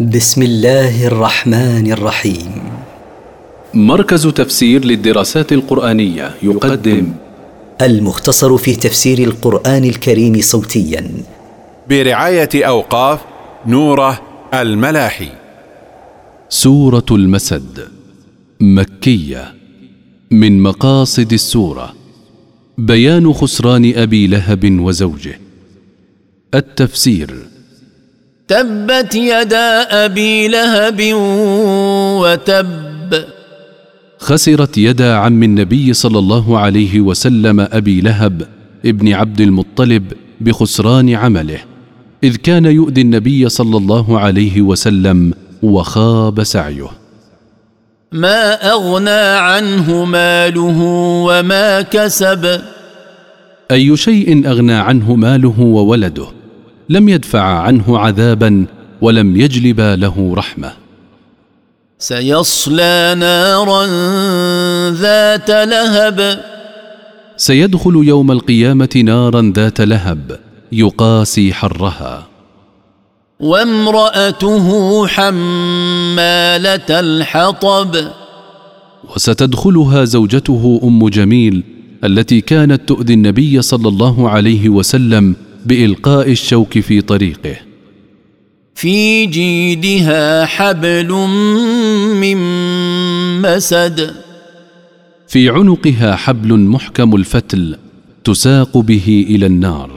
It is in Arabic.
بسم الله الرحمن الرحيم. مركز تفسير للدراسات القرآنية يقدم. المختصر في تفسير القرآن الكريم صوتيا. برعاية أوقاف نوره الملاحي. سورة المسد. مكية. من مقاصد السورة. بيان خسران أبي لهب وزوجه. التفسير. تبت يدا أبي لهب وتب. خسرت يدا عم النبي صلى الله عليه وسلم أبي لهب ابن عبد المطلب بخسران عمله إذ كان يؤذي النبي صلى الله عليه وسلم وخاب سعيه. ما أغنى عنه ماله وما كسب. أي شيء أغنى عنه ماله وولده؟ لم يدفع عنه عذابا ولم يجلبا له رحمة. سيصلى نارا ذات لهب. سيدخل يوم القيامة نارا ذات لهب يقاسي حرها. وامرأته حمالة الحطب. وستدخلها زوجته أم جميل التي كانت تؤذي النبي صلى الله عليه وسلم بإلقاء الشوك في طريقه. في جيدها حبل من مسد. في عنقها حبل محكم الفتل تساق به إلى النار.